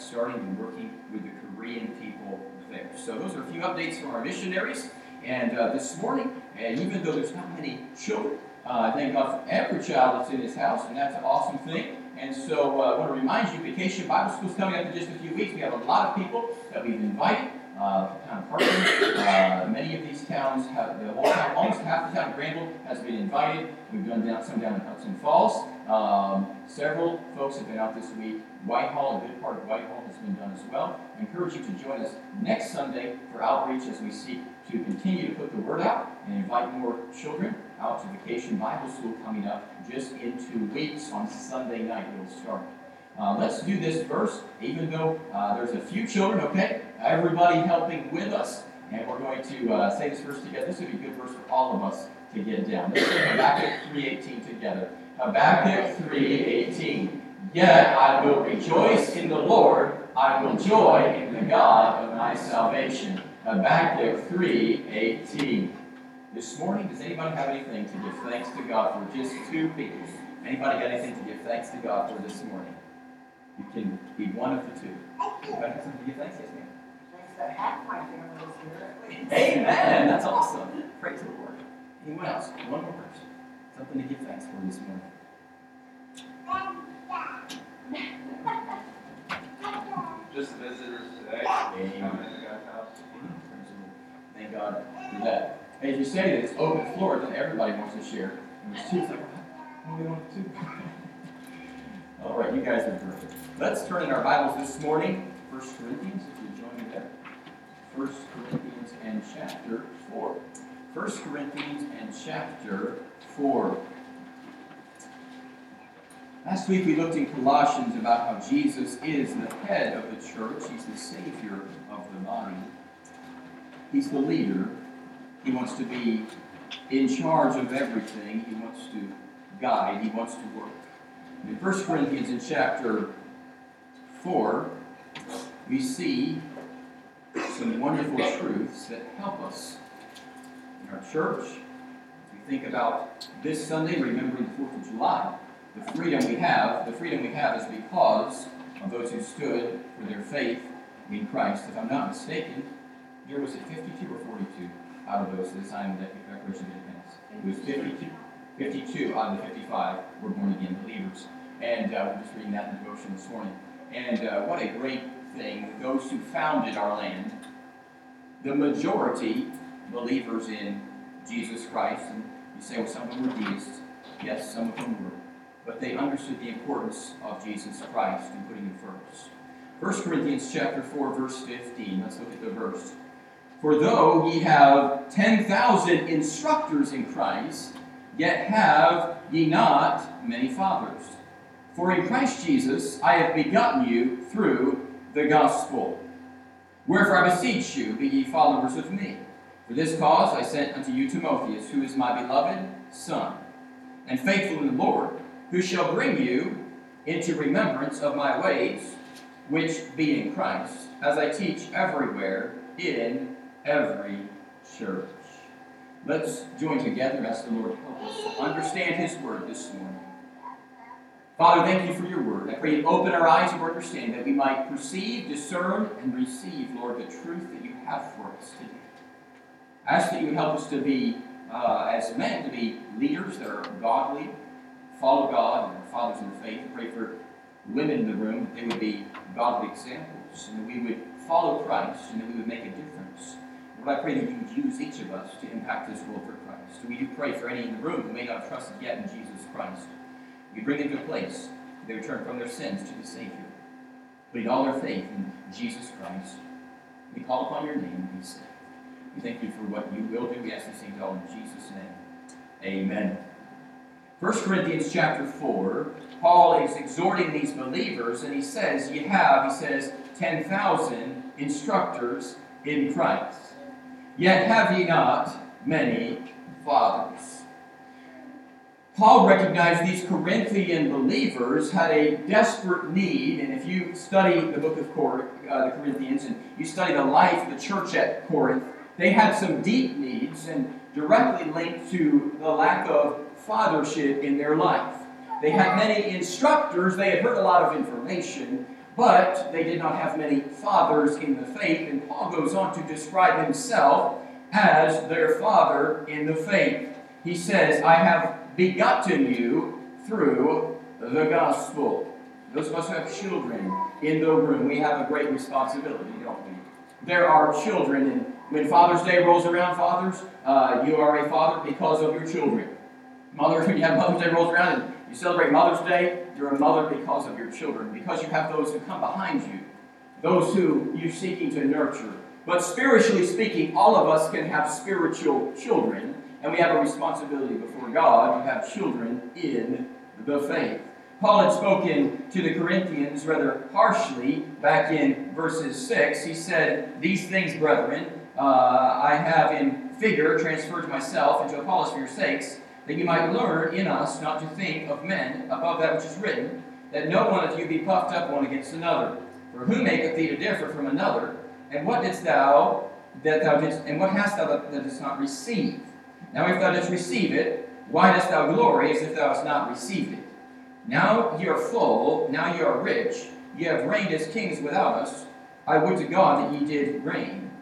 starting and working with the Korean people there. So those are a few updates from our missionaries. And uh, this morning, and even though there's not many children, uh, thank God for every child that's in his house, and that's an awesome thing. And so uh, I want to remind you, Vacation Bible School is coming up in just a few weeks. We have a lot of people that we've invited. Uh, town uh, many of these towns have, the whole town, almost half the town of Granville has been invited. We've done down, some down in Hudson Falls. Um, several folks have been out this week. Whitehall, a good part of Whitehall has been done as well. I encourage you to join us next Sunday for outreach as we seek to continue to put the word out and invite more children out to Vacation Bible School coming up just in two weeks on Sunday night. It'll start. Uh, let's do this verse, even though uh, there's a few children, okay? Everybody helping with us. And we're going to uh, say this verse together. This would be a good verse for all of us to get down. Let's say Habakkuk 3.18 together. Habakkuk 3.18. Yet I will rejoice in the Lord. I will joy in the God of my salvation. Habakkuk 3.18. This morning, does anybody have anything to give thanks to God for? Just two people. Anybody got anything to give thanks to God for this morning? You can be one of the two. Anybody have something to give thanks? Yes, ma'am. Thanks that half my family is here. Amen. That's awesome. Praise the Lord. Anyone else? One more person. Something to give thanks for this morning. Um, Just visitors today. Thank God for that. As you say that it's open floor, then everybody wants to share. And two, like, do we want to? All right, you guys are perfect. Let's turn in our Bibles this morning, 1 Corinthians, if you join me there. 1 Corinthians and chapter 4. 1 Corinthians and chapter 4. Last week we looked in Colossians about how Jesus is the head of the church. He's the Savior of the body. He's the leader. He wants to be in charge of everything. He wants to guide. He wants to work. In 1 Corinthians in chapter 4, we see some wonderful truths that help us in our church. We think about this Sunday, remembering the 4th of July, the freedom we have, the freedom we have is because of those who stood for their faith in Christ. If I'm not mistaken, there was it 52 or 42 out of those that signed the Declaration of Independence. It was 52. 52 out of the 55 were born again believers. And uh, we're just reading that in the devotion this morning. And uh, what a great thing. Those who founded our land, the majority believers in Jesus Christ. And you say, well, some of them were deists. Yes, some of them were. But they understood the importance of Jesus Christ and putting him first. 1 Corinthians chapter 4, verse 15. Let's look at the verse. For though ye have 10,000 instructors in Christ, yet have ye not many fathers. For in Christ Jesus I have begotten you through the gospel. Wherefore I beseech you, be ye followers of me. For this cause I sent unto you Timotheus, who is my beloved Son, and faithful in the Lord, who shall bring you into remembrance of my ways, which be in Christ, as I teach everywhere in every church. Let's join together, as the Lord to help us understand His word this morning. Father, thank you for your word. I pray you open our eyes of understanding that we might perceive, discern, and receive, Lord, the truth that you have for us today. I ask that you would help us to be, uh, as men, to be leaders that are godly, follow God, and fathers in the faith. Pray for women in the room that they would be godly examples, and that we would follow Christ, and that we would make a difference. Lord, I pray that you would use each of us to impact this world for Christ. We do pray for any in the room who may not have trusted yet in Jesus Christ. We bring them to a place where they return from their sins to the Savior. putting all their faith in Jesus Christ. We call upon your name and be saved. We thank you for what you will do. We ask these things all in Jesus' name. Amen. 1 Corinthians chapter 4, Paul is exhorting these believers, and he says, You have, he says, 10,000 instructors in Christ. Yet have ye not many fathers. Paul recognized these Corinthian believers had a desperate need, and if you study the book of Cor- uh, the Corinthians and you study the life of the church at Corinth, they had some deep needs and directly linked to the lack of fathership in their life. They had many instructors, they had heard a lot of information, But they did not have many fathers in the faith, and Paul goes on to describe himself as their father in the faith. He says, I have begotten you through the gospel. Those of us who have children in the room, we have a great responsibility, don't we? There are children, and when Father's Day rolls around, fathers, uh, you are a father because of your children. Mothers, when you have Mother's Day rolls around and you celebrate Mother's Day, you're a mother because of your children, because you have those who come behind you, those who you're seeking to nurture. But spiritually speaking, all of us can have spiritual children, and we have a responsibility before God to have children in the faith. Paul had spoken to the Corinthians rather harshly back in verses 6. He said, These things, brethren, uh, I have in figure transferred to myself and to Apollos for your sakes, that you might learn in us not to think of men above that which is written, that no one of you be puffed up one against another. For who maketh thee to differ from another? And what didst thou that thou didst, and what hast thou that, didst not receive? Now if thou didst receive it, why dost thou glory as if thou hast not received it? Now ye are full, now ye are rich, ye have reigned as kings without us. I would to God that ye did reign,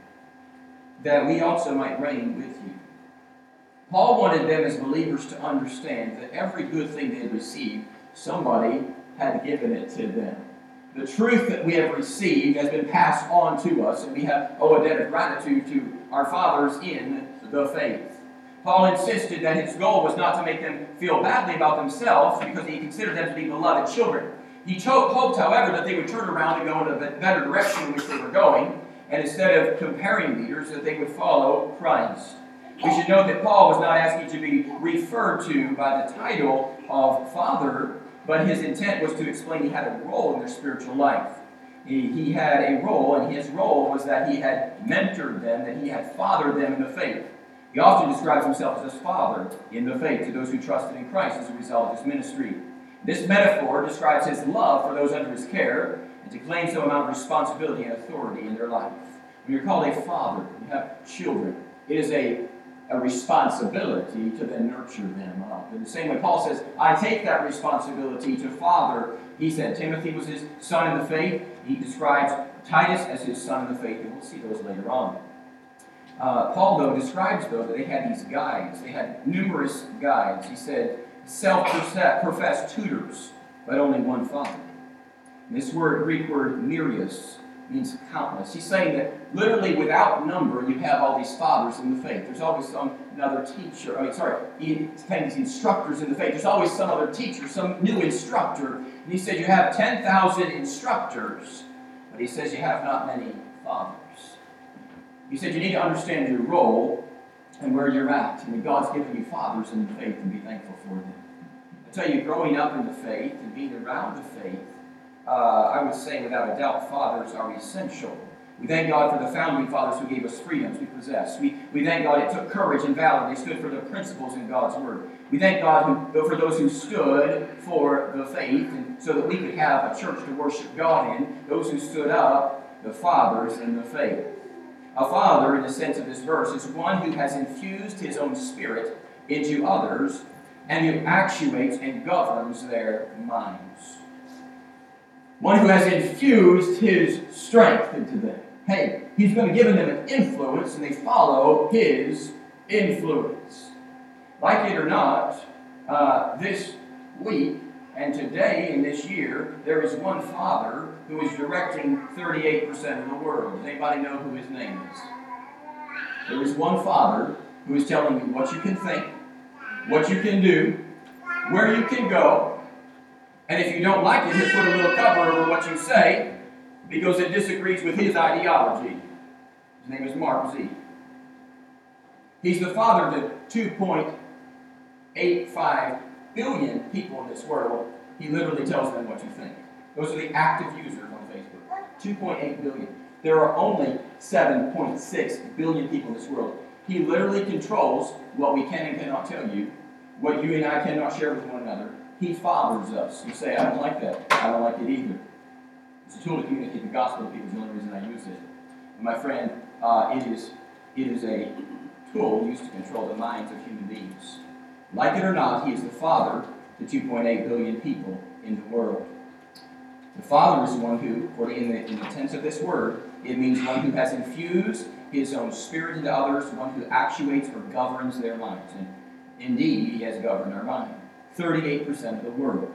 that we also might reign with you. Paul wanted them as believers to understand that every good thing they received, somebody had given it to them. The truth that we have received has been passed on to us, and we have owe a debt of gratitude to our fathers in the faith. Paul insisted that his goal was not to make them feel badly about themselves because he considered them to be beloved children. He hoped, however, that they would turn around and go in a better direction in which they were going, and instead of comparing leaders, that they would follow Christ. We should note that Paul was not asking to be referred to by the title of father, but his intent was to explain he had a role in their spiritual life. He, he had a role, and his role was that he had mentored them, that he had fathered them in the faith. He often describes himself as his father in the faith to those who trusted in Christ as a result of his ministry. This metaphor describes his love for those under his care and to claim some amount of responsibility and authority in their life. When you're called a father, you have children. It is a a responsibility to then nurture them up. In the same way, Paul says, I take that responsibility to father. He said Timothy was his son in the faith. He describes Titus as his son in the faith, and we'll see those later on. Uh, Paul, though, describes, though, that they had these guides. They had numerous guides. He said, self-professed tutors, but only one father. And this word, Greek word, nereus, means countless. He's saying that literally without number, you have all these fathers in the faith. There's always some another teacher. I mean, sorry, he's saying these instructors in the faith. There's always some other teacher, some new instructor. And he said you have 10,000 instructors, but he says you have not many fathers. He said you need to understand your role and where you're at, and that God's given you fathers in the faith, and be thankful for them. I tell you, growing up in the faith and being around the faith uh, I would say without a doubt, fathers are essential. We thank God for the founding fathers who gave us freedoms we possess. We, we thank God it took courage and valor. They stood for the principles in God's Word. We thank God who, for those who stood for the faith and so that we could have a church to worship God in, those who stood up, the fathers in the faith. A father, in the sense of this verse, is one who has infused his own spirit into others and who actuates and governs their minds. One who has infused his strength into them. Hey, he's going to give them an influence and they follow his influence. Like it or not, uh, this week and today in this year, there is one father who is directing 38% of the world. Does anybody know who his name is? There is one father who is telling you what you can think, what you can do, where you can go, and if you don't like it, he'll put a little cover over what you say because it disagrees with his ideology. His name is Mark Z. He's the father to 2.85 billion people in this world. He literally tells them what you think. Those are the active users on Facebook. 2.8 billion. There are only 7.6 billion people in this world. He literally controls what we can and cannot tell you, what you and I cannot share with one another, he fathers us. You say, I don't like that. I don't like it either. It's a tool to communicate the gospel to people. The only reason I use it. And my friend, uh, it is it is a tool used to control the minds of human beings. Like it or not, he is the father to 2.8 billion people in the world. The Father is the one who, according in the, in the tense of this word, it means one who has infused his own spirit into others, one who actuates or governs their minds. And indeed, he has governed our mind. 38% of the world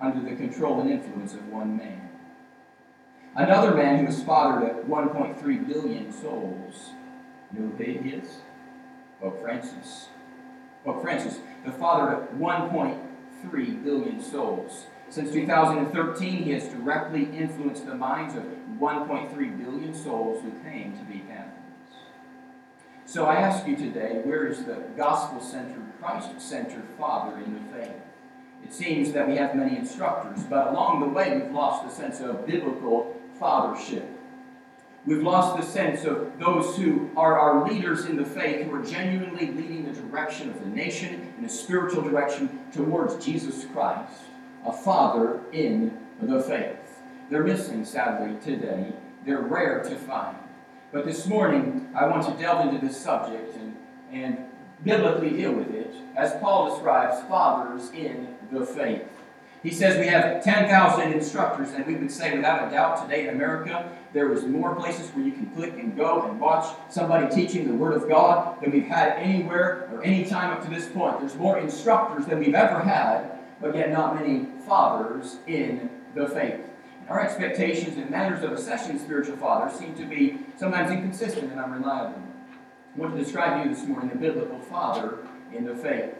under the control and influence of one man. Another man who has fathered at 1.3 billion souls. You know who he is? Pope Francis. Pope Francis, the father of 1.3 billion souls. Since 2013, he has directly influenced the minds of 1.3 billion souls who came to be. So I ask you today, where is the gospel centered, Christ centered Father in the faith? It seems that we have many instructors, but along the way we've lost the sense of biblical fathership. We've lost the sense of those who are our leaders in the faith, who are genuinely leading the direction of the nation in a spiritual direction towards Jesus Christ, a father in the faith. They're missing, sadly, today. They're rare to find. But this morning, I want to delve into this subject and, and biblically deal with it, as Paul describes fathers in the faith. He says we have 10,000 instructors, and we would say without a doubt today in America, there is more places where you can click and go and watch somebody teaching the Word of God than we've had anywhere or any time up to this point. There's more instructors than we've ever had, but yet not many fathers in the faith. Our expectations and matters of assessing spiritual fathers seem to be sometimes inconsistent and unreliable. I want to describe to you this morning a biblical father in the faith.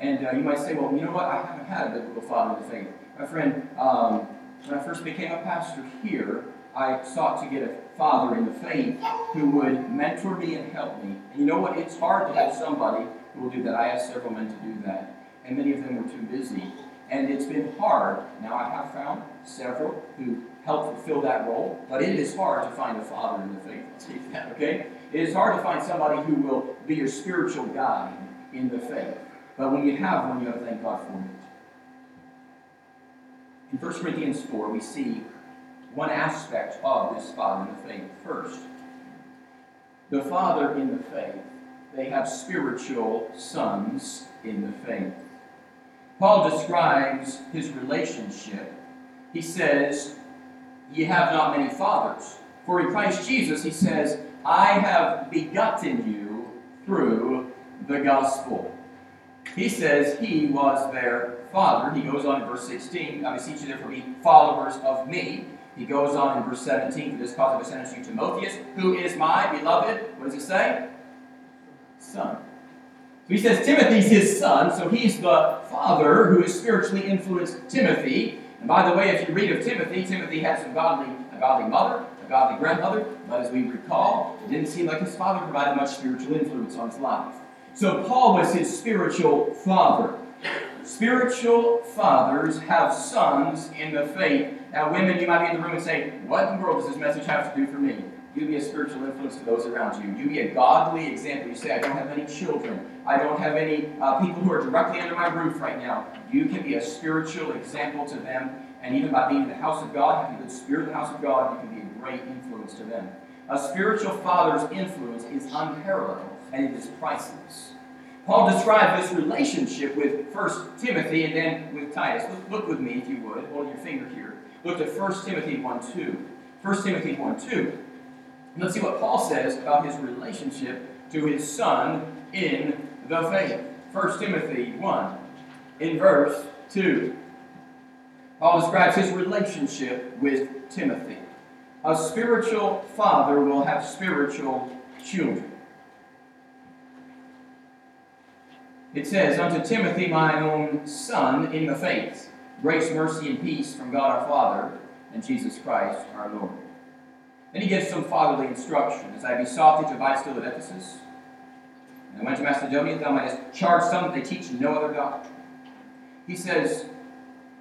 And uh, you might say, well, you know what? I haven't had a biblical father in the faith. My friend, um, when I first became a pastor here, I sought to get a father in the faith who would mentor me and help me. And you know what? It's hard to have somebody who will do that. I asked several men to do that, and many of them were too busy. And it's been hard. Now, I have found several who help fulfill that role, but it is hard to find a father in the faith. Okay? It is hard to find somebody who will be your spiritual guide in the faith. But when you have one, you have to thank God for it. In 1 Corinthians 4, we see one aspect of this father in the faith. First, the father in the faith, they have spiritual sons in the faith. Paul describes his relationship. He says, Ye have not many fathers. For in Christ Jesus, he says, I have begotten you through the gospel. He says he was their father. He goes on in verse 16, I beseech you therefore be followers of me. He goes on in verse 17, for this cause I sent you Timotheus, who is my beloved, what does he say? Son. So he says Timothy's his son, so he's the father who has spiritually influenced Timothy. And by the way, if you read of Timothy, Timothy had some godly, a godly mother, a godly grandmother, but as we recall, it didn't seem like his father provided much spiritual influence on his life. So Paul was his spiritual father. Spiritual fathers have sons in the faith. Now, women, you might be in the room and say, What in the world does this message have to do for me? You be a spiritual influence to those around you. You be a godly example. You say, I don't have any children. I don't have any uh, people who are directly under my roof right now. You can be a spiritual example to them. And even by being in the house of God, having good spirit in the house of God, you can be a great influence to them. A spiritual father's influence is unparalleled and it is priceless. Paul described this relationship with First Timothy and then with Titus. Look, look with me, if you would. Hold your finger here. Look at 1 Timothy 1 2. 1 Timothy 1 2. Let's see what Paul says about his relationship to his son in the faith. 1 Timothy 1, in verse 2. Paul describes his relationship with Timothy. A spiritual father will have spiritual children. It says, Unto Timothy, my own son, in the faith, grace, mercy, and peace from God our Father and Jesus Christ our Lord. Then he gives some fatherly instruction. As I besought thee to abide still at Ephesus, and I went to Macedonia, thou mightest charge some that they teach no other doctrine. He says,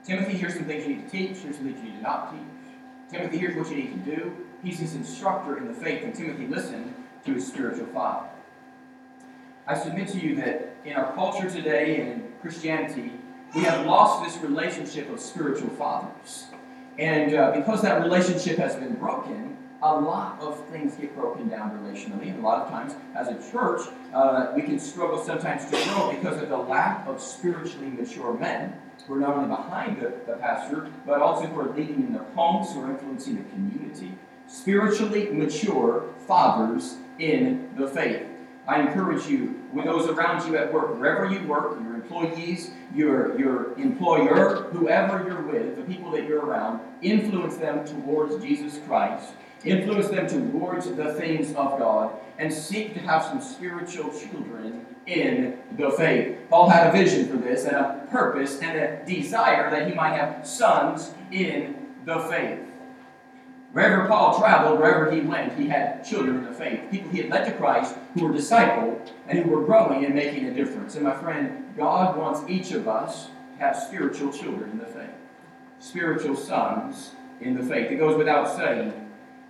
Timothy, here's some things you need to teach, here's some things you need to not teach. Timothy, here's what you need to do. He's his instructor in the faith, and Timothy listened to his spiritual father. I submit to you that in our culture today and in Christianity, we have lost this relationship of spiritual fathers. And uh, because that relationship has been broken, a lot of things get broken down relationally. And a lot of times, as a church, uh, we can struggle sometimes to grow because of the lack of spiritually mature men who are not only behind the, the pastor, but also who are leading in their homes, who are influencing the community. Spiritually mature fathers in the faith. I encourage you, with those around you at work, wherever you work, your employees, your, your employer, whoever you're with, the people that you're around, influence them towards Jesus Christ. Influence them towards the things of God and seek to have some spiritual children in the faith. Paul had a vision for this and a purpose and a desire that he might have sons in the faith. Wherever Paul traveled, wherever he went, he had children in the faith. People he had led to Christ who were discipled and who were growing and making a difference. And my friend, God wants each of us to have spiritual children in the faith, spiritual sons in the faith. It goes without saying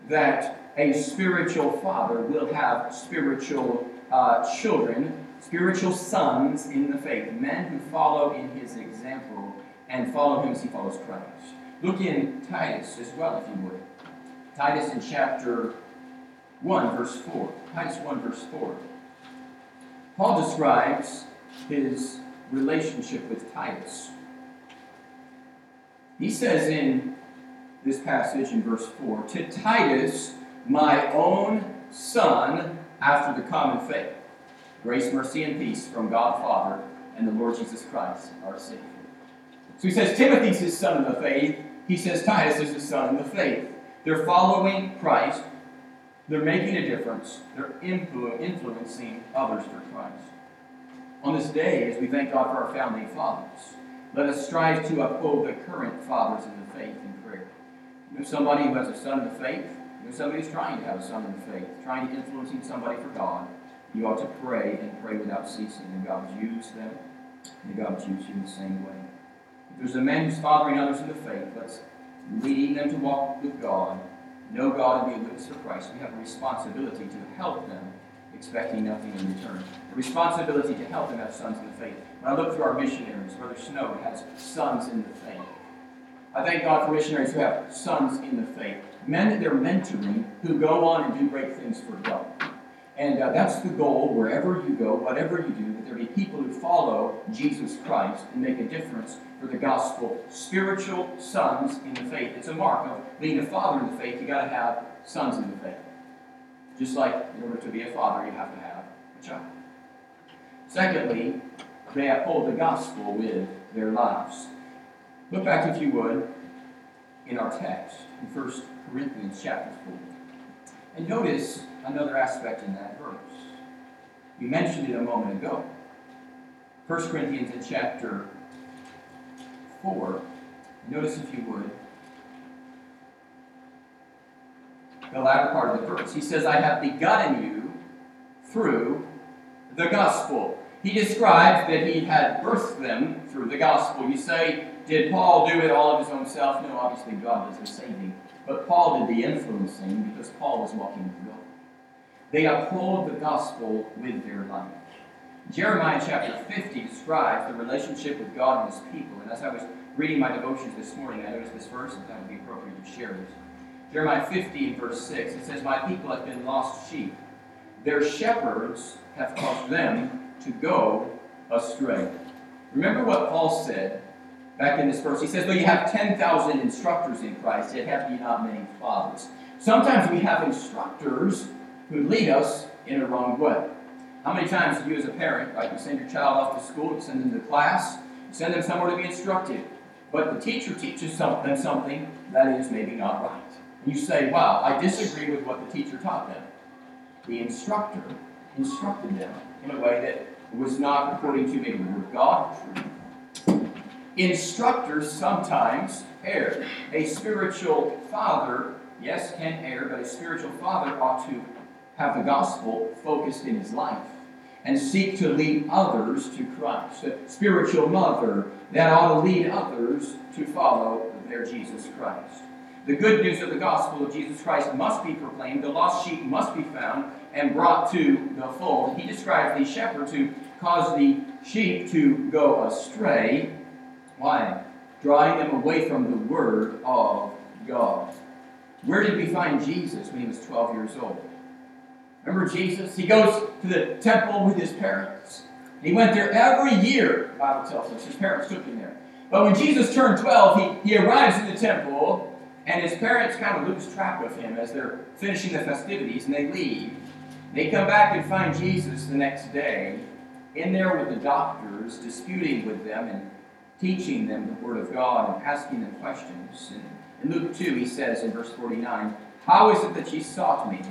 that a spiritual father will have spiritual uh, children, spiritual sons in the faith, men who follow in his example and follow him as he follows Christ. Look in Titus as well, if you would. Titus in chapter 1, verse 4. Titus 1, verse 4. Paul describes his relationship with Titus. He says in this passage in verse 4 To Titus, my own son, after the common faith, grace, mercy, and peace from God Father and the Lord Jesus Christ, our Savior. So he says Timothy's his son in the faith. He says Titus is his son in the faith. They're following Christ. They're making a difference. They're influ- influencing others for Christ. On this day, as we thank God for our founding fathers, let us strive to uphold the current fathers in the faith know somebody who has a son in the faith? Know somebody who's trying to have a son in the faith, trying to influencing somebody for God. You ought to pray and pray without ceasing, and God will use them, and God will use you in the same way. If there's a man who's fathering others in the faith, let's leading them to walk with God, know God, and be a witness for Christ. We have a responsibility to help them, expecting nothing in return. A responsibility to help them have sons in the faith. When I look through our missionaries, Brother Snow has sons in the faith. I thank God for missionaries who have sons in the faith, men that they're mentoring who go on and do great things for God. And uh, that's the goal wherever you go, whatever you do, that there be people who follow Jesus Christ and make a difference for the gospel. Spiritual sons in the faith. It's a mark of being a father in the faith. you got to have sons in the faith. Just like in order to be a father, you have to have a child. Secondly, they uphold the gospel with their lives. Look back, if you would, in our text in 1 Corinthians chapter 4. And notice another aspect in that verse. You mentioned it a moment ago. 1 Corinthians in chapter 4. Notice, if you would, the latter part of the verse. He says, I have begotten you through the gospel. He describes that he had birthed them through the gospel. You say, did Paul do it all of his own self? No, obviously God does the saving. But Paul did the influencing because Paul was walking with God. They uphold the gospel with their life. Jeremiah chapter 50 describes the relationship with God and his people. And as I was reading my devotions this morning, I noticed this verse, and that would be appropriate to share this. Jeremiah 50, verse 6, it says, My people have been lost sheep. Their shepherds have caused them to go astray. Remember what Paul said back in this verse. He says, Though you have 10,000 instructors in Christ, yet have ye not many fathers. Sometimes we have instructors who lead us in a wrong way. How many times do you, as a parent, right, you send your child off to school, you send them to class, you send them somewhere to be instructed, but the teacher teaches something, something that is maybe not right. You say, Wow, I disagree with what the teacher taught them. The instructor instructed them in a way that was not according to maybe the Word of God truth. Instructors sometimes err. A spiritual father, yes, can err, but a spiritual father ought to have the gospel focused in his life and seek to lead others to Christ. A spiritual mother that ought to lead others to follow their Jesus Christ. The good news of the gospel of Jesus Christ must be proclaimed. The lost sheep must be found and brought to the fold. He describes the shepherd who caused the sheep to go astray. Why? Drawing them away from the word of God. Where did we find Jesus when he was 12 years old? Remember Jesus? He goes to the temple with his parents. He went there every year, the Bible tells us. His parents took him there. But when Jesus turned 12, he, he arrives in the temple, and his parents kind of lose track of him as they're finishing the festivities, and they leave. They come back and find Jesus the next day in there with the doctors, disputing with them and teaching them the Word of God and asking them questions. And in Luke 2, he says in verse 49, How is it that ye sought me?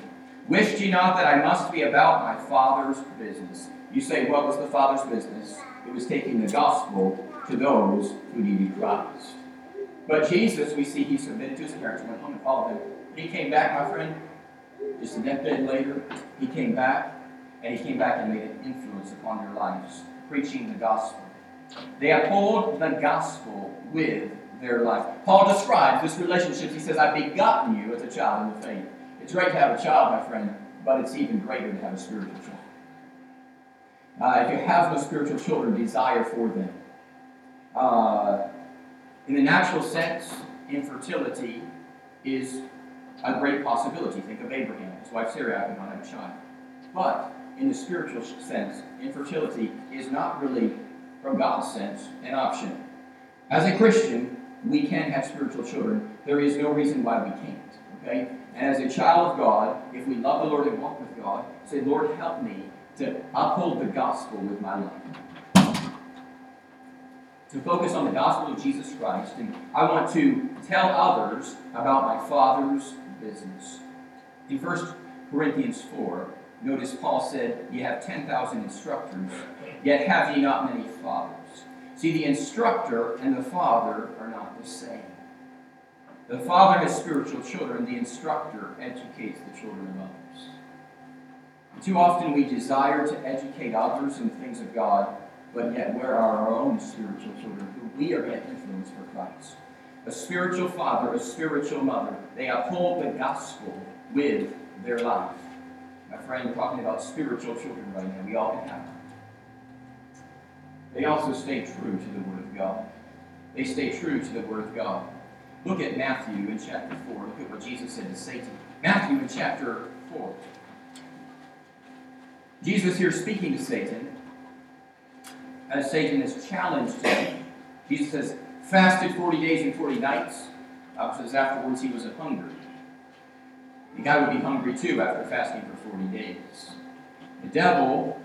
Wished ye not that I must be about my Father's business? You say, What was the Father's business? It was taking the gospel to those who needed Christ. But Jesus, we see he submitted to his parents, went home and followed them. He came back, my friend, just a decade later, he came back, and he came back and made an influence upon their lives, preaching the gospel. They uphold the gospel with their life. Paul describes this relationship. He says, I've begotten you as a child in the faith. It's great to have a child, my friend, but it's even greater to have a spiritual child. Uh, if you have no spiritual children, desire for them. Uh, in the natural sense, infertility is a great possibility. Think of Abraham. His wife Sarah could not have a child. But in the spiritual sense, infertility is not really, from God's sense, an option. As a Christian, we can have spiritual children. There is no reason why we can't. Okay? And as a child of God, if we love the Lord and walk with God, say, Lord, help me to uphold the gospel with my life. To focus on the gospel of Jesus Christ. And I want to tell others about my Father's business. In 1 Corinthians 4, notice Paul said, You have 10,000 instructors, yet have ye not many fathers. See, the instructor and the father are not the same. The father has spiritual children, the instructor educates the children of others. Too often we desire to educate others in things of God, but yet where are our own spiritual children who we are yet influence for Christ? A spiritual father, a spiritual mother, they uphold the gospel with their life. My friend, talking about spiritual children right now. We all can have them. They also stay true to the Word of God. They stay true to the Word of God. Look at Matthew in chapter 4. Look at what Jesus said to Satan. Matthew in chapter 4. Jesus here speaking to Satan, as Satan has challenged him. Jesus says, fasted 40 days and 40 nights. Uh, says afterwards he was hungry. The guy would be hungry too after fasting for 40 days. The devil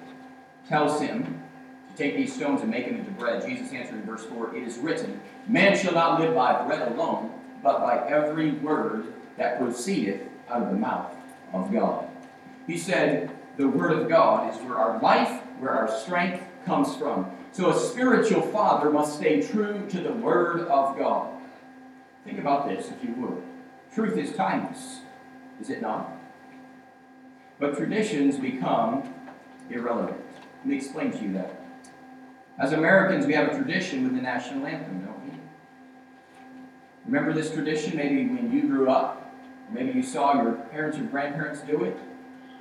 tells him to take these stones and make them into bread. Jesus answered in verse 4 It is written, Man shall not live by bread alone, but by every word that proceedeth out of the mouth of God. He said, The word of God is where our life, where our strength comes from. So a spiritual father must stay true to the word of God. Think about this, if you would. Truth is timeless, is it not? But traditions become irrelevant. Let me explain to you that. As Americans, we have a tradition with the national anthem, don't we? Remember this tradition maybe when you grew up, maybe you saw your parents or grandparents do it?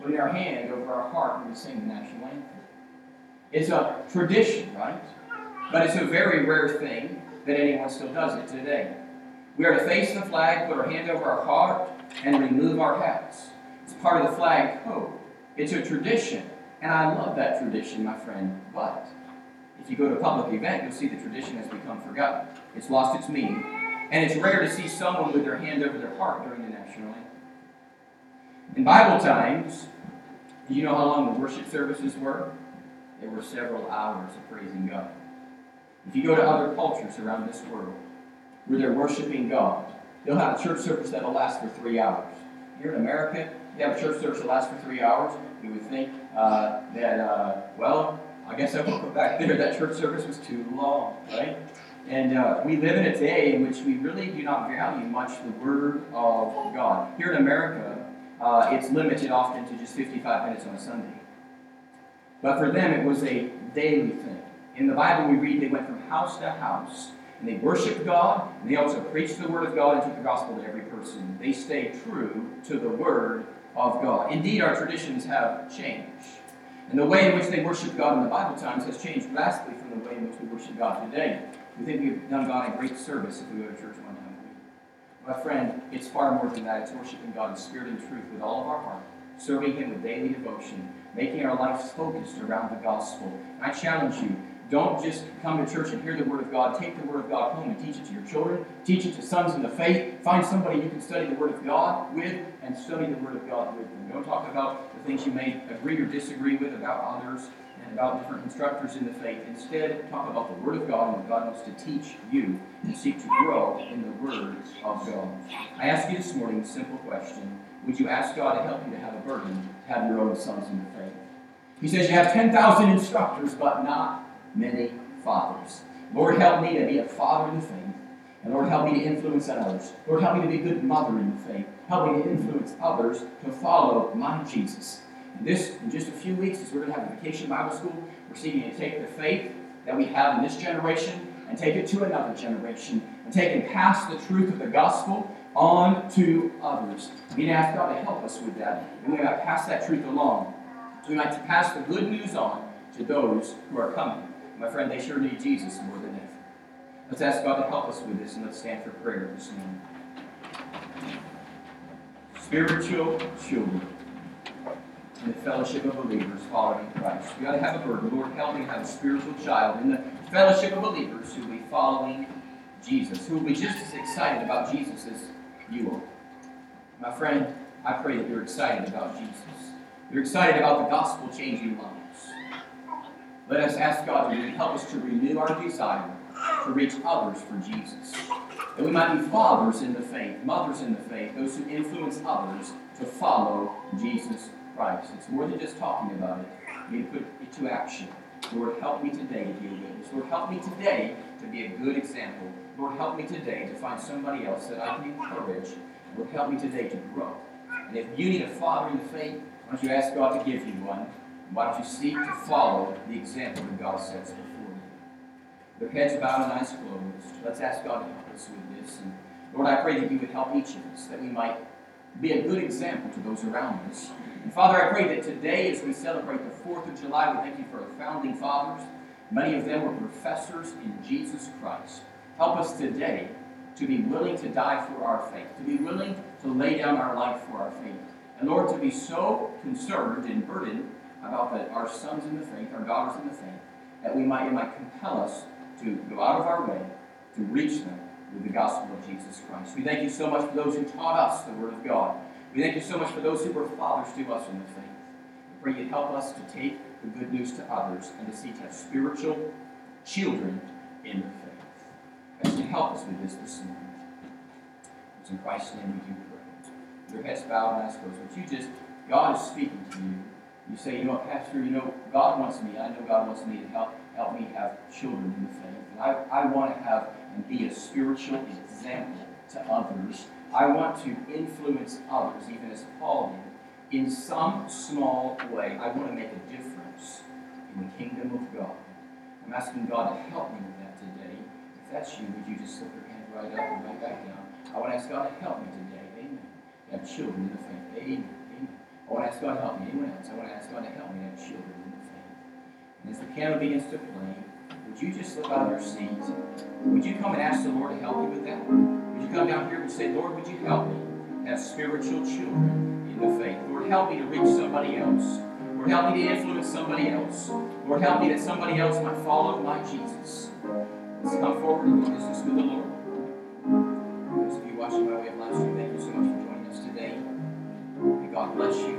Putting our hand over our heart when we sing the national anthem. It's a tradition, right? But it's a very rare thing that anyone still does it today. We are to face the flag, put our hand over our heart, and remove our hats. It's part of the flag code. It's a tradition. And I love that tradition, my friend. But if you go to a public event, you'll see the tradition has become forgotten. It's lost its meaning. And it's rare to see someone with their hand over their heart during the national anthem. In Bible times, do you know how long the worship services were? They were several hours of praising God. If you go to other cultures around this world where they're worshiping God, they'll have a church service that'll last for three hours. Here in America, you have a church service that lasts for three hours. You would think uh, that, uh, well, I guess I won't go back there. That church service was too long, right? And uh, we live in a day in which we really do not value much the Word of God. Here in America, uh, it's limited often to just 55 minutes on a Sunday. But for them, it was a daily thing. In the Bible, we read they went from house to house, and they worshiped God, and they also preached the Word of God and took the gospel to every person. They stayed true to the Word of God. Indeed, our traditions have changed. And the way in which they worship God in the Bible times has changed vastly from the way in which we worship God today. We think we've done God a great service if we go to church one time a week. My friend, it's far more than that. It's worshiping God in spirit and truth with all of our heart, serving Him with daily devotion, making our lives focused around the gospel. I challenge you, Don't just come to church and hear the Word of God. Take the Word of God home and teach it to your children. Teach it to sons in the faith. Find somebody you can study the Word of God with and study the Word of God with them. Don't talk about the things you may agree or disagree with about others and about different instructors in the faith. Instead, talk about the Word of God and what God wants to teach you and seek to grow in the Word of God. I ask you this morning a simple question. Would you ask God to help you to have a burden to have your own sons in the faith? He says you have 10,000 instructors, but not many fathers. Lord, help me to be a father in the faith. And Lord, help me to influence others. Lord, help me to be a good mother in the faith. Help me to influence others to follow my Jesus. And this, in just a few weeks, as we're going to have a vacation Bible school, we're seeking to take the faith that we have in this generation and take it to another generation and take and pass the truth of the gospel on to others. We need to ask God to help us with that. And we might pass that truth along. We might pass the good news on to those who are coming. My friend, they sure need Jesus more than ever. Let's ask God to help us with this and let's stand for prayer this morning. Spiritual children in the fellowship of believers following Christ. We got to have a burden. Lord, help me have a spiritual child in the fellowship of believers who will be following Jesus, who will be just as excited about Jesus as you are. My friend, I pray that you're excited about Jesus. You're excited about the gospel changing lives. Let us ask God to help us to renew our desire to reach others for Jesus. That we might be fathers in the faith, mothers in the faith, those who influence others to follow Jesus Christ. It's more than just talking about it. We need to put it to action. Lord, help me today to be a witness. Lord, help me today to be a good example. Lord, help me today to find somebody else that I can encourage. Lord, help me today to grow. And if you need a father in the faith, why don't you ask God to give you one? Why don't you seek to follow the example that God sets before you? Their heads bowed and eyes closed. Let's ask God to help us with this. And Lord, I pray that you would help each of us, that we might be a good example to those around us. And Father, I pray that today, as we celebrate the 4th of July, we thank you for our founding fathers. Many of them were professors in Jesus Christ. Help us today to be willing to die for our faith, to be willing to lay down our life for our faith. And Lord, to be so concerned and burdened about the, our sons in the faith, our daughters in the faith, that we might, it might compel us to go out of our way to reach them with the gospel of Jesus Christ. We thank you so much for those who taught us the Word of God. We thank you so much for those who were fathers to us in the faith. We pray you help us to take the good news to others and to seek to have spiritual children in the faith. As you help us with this this morning. It's in Christ's name we do pray. Your heads bowed and eyes closed. But you just, God is speaking to you. You say, you know what, Pastor, you know, God wants me, I know God wants me to help help me have children in the faith. And I, I want to have and be a spiritual example to others. I want to influence others, even as Paul did, in some small way. I want to make a difference in the kingdom of God. I'm asking God to help me with that today. If that's you, would you just slip your hand right up and right back down? I want to ask God to help me today. Amen. Have children in the faith. Amen. I want to ask God to help me. Anyone else? I want to ask God to help me have children in the faith. And as the piano begins to play, would you just slip out of your seat? Would you come and ask the Lord to help you with that? Would you come down here and say, Lord, would you help me have spiritual children in the faith? Lord, help me to reach somebody else. Lord, help me to influence somebody else. Lord, help me that somebody else might follow my Jesus. Let's come forward and do business with the Lord. Those of you watching by way of live stream, God bless you.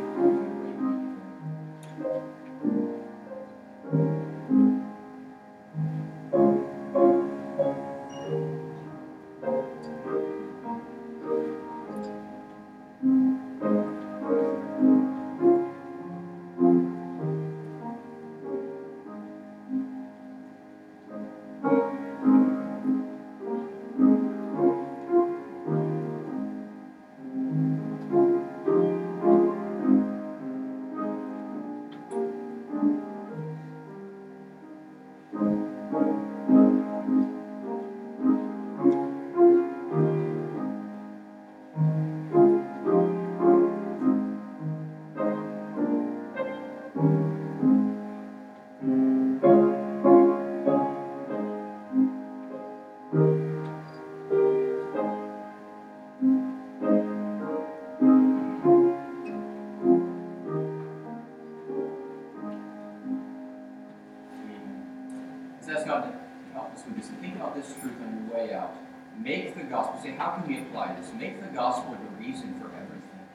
Say, how can we apply this? Make the gospel the reason for everything.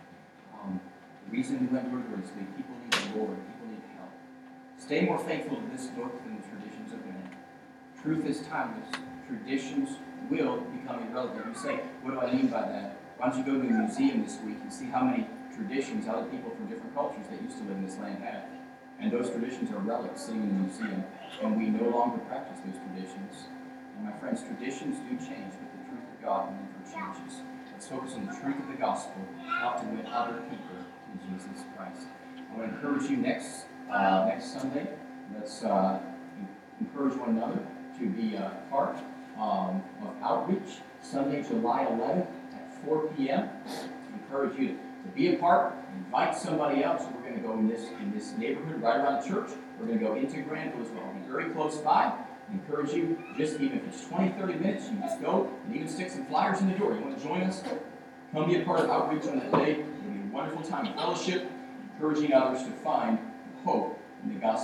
Um, the reason we went word is that people need the Lord, people need help. Stay more faithful to this book than the traditions of men. Truth is timeless. Traditions will become irrelevant. You say, what do I mean by that? Why don't you go to a museum this week and see how many traditions other people from different cultures that used to live in this land had? And those traditions are relics sitting in the museum, and we no longer practice those traditions. And my friends, traditions do change, but the God never changes. Let's focus on the truth of the gospel, how to win other people to Jesus Christ. I want to encourage you next uh, next Sunday. Let's uh, encourage one another to be a part um, of outreach Sunday, July 11th at 4 p.m. Encourage you to, to be a part, invite somebody else. We're going to go in this in this neighborhood right around the church. We're going to go into Granville as well. Be very close by. Encourage you, just even if it's 20, 30 minutes, you just go and even stick some flyers in the door. You want to join us? Come be a part of outreach on that day. It'll be a wonderful time of fellowship, encouraging others to find hope in the gospel.